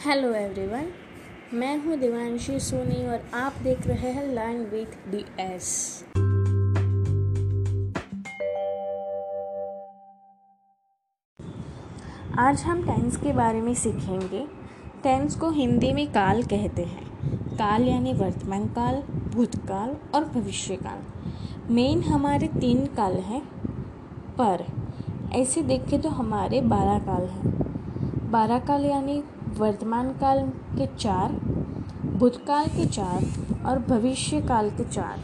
Hello everyone मैं हूँ दिवांशी सोनी और आप देख रहे हैं लर्न विथ डी एस आज हम टेंस के बारे में सीखेंगे। टेंस को हिंदी में काल कहते हैं। काल यानी वर्तमान काल, भूतकाल और भविष्य काल मेन हमारे तीन काल हैं, पर ऐसे देखें तो हमारे बारह काल हैं। बारह काल यानी वर्तमान काल के चार, भूतकाल के चार और भविष्य काल के चार।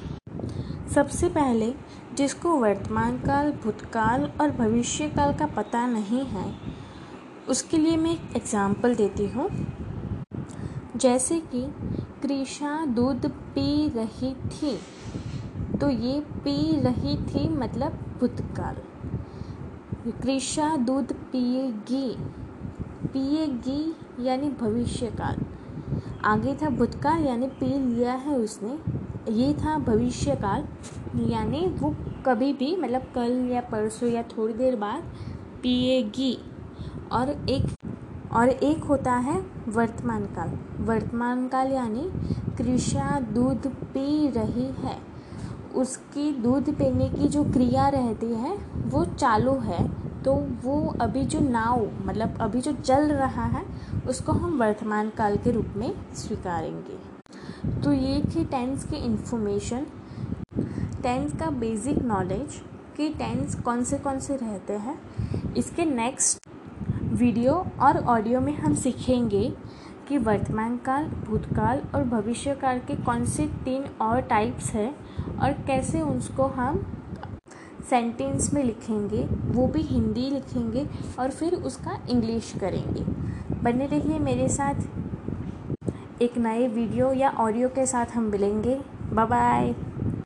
सबसे पहले, जिसको वर्तमान काल, भूतकाल और भविष्य काल का पता नहीं है, उसके लिए मैं एक एग्ज़ाम्पल देती हूँ। जैसे कि कृषा दूध पी रही थी तो ये पी रही थी मतलब भूतकाल। कृषा दूध पिएगी। पिएगी यानी भविष्य काल आगे था भूतकाल यानी पी लिया है उसने। ये था भविष्य काल यानी वो कभी भी मतलब कल या परसों या थोड़ी देर बाद पिएगी। और एक और एक होता है वर्तमान काल वर्तमान काल यानी कृषा दूध पी रही है। उसकी दूध पीने की जो क्रिया रहती है, वो चालू है। तो वो अभी जो नाव मतलब अभी जो चल रहा है, उसको हम वर्तमान काल के रूप में स्वीकारेंगे। तो ये थी टेंस की इन्फॉर्मेशन टेंस का बेसिक नॉलेज कि टेंस कौन से कौन से रहते हैं। इसके नेक्स्ट वीडियो और ऑडियो में हम सीखेंगे कि वर्तमान काल, भूतकाल और भविष्यकाल के कौन से तीन और टाइप्स हैं और कैसे उसको हम सेंटेंस में लिखेंगे, वो भी हिंदी लिखेंगे और फिर उसका इंग्लिश करेंगे। बने रहिए मेरे साथ। एक नए वीडियो या ऑडियो के साथ हम मिलेंगे। Bye bye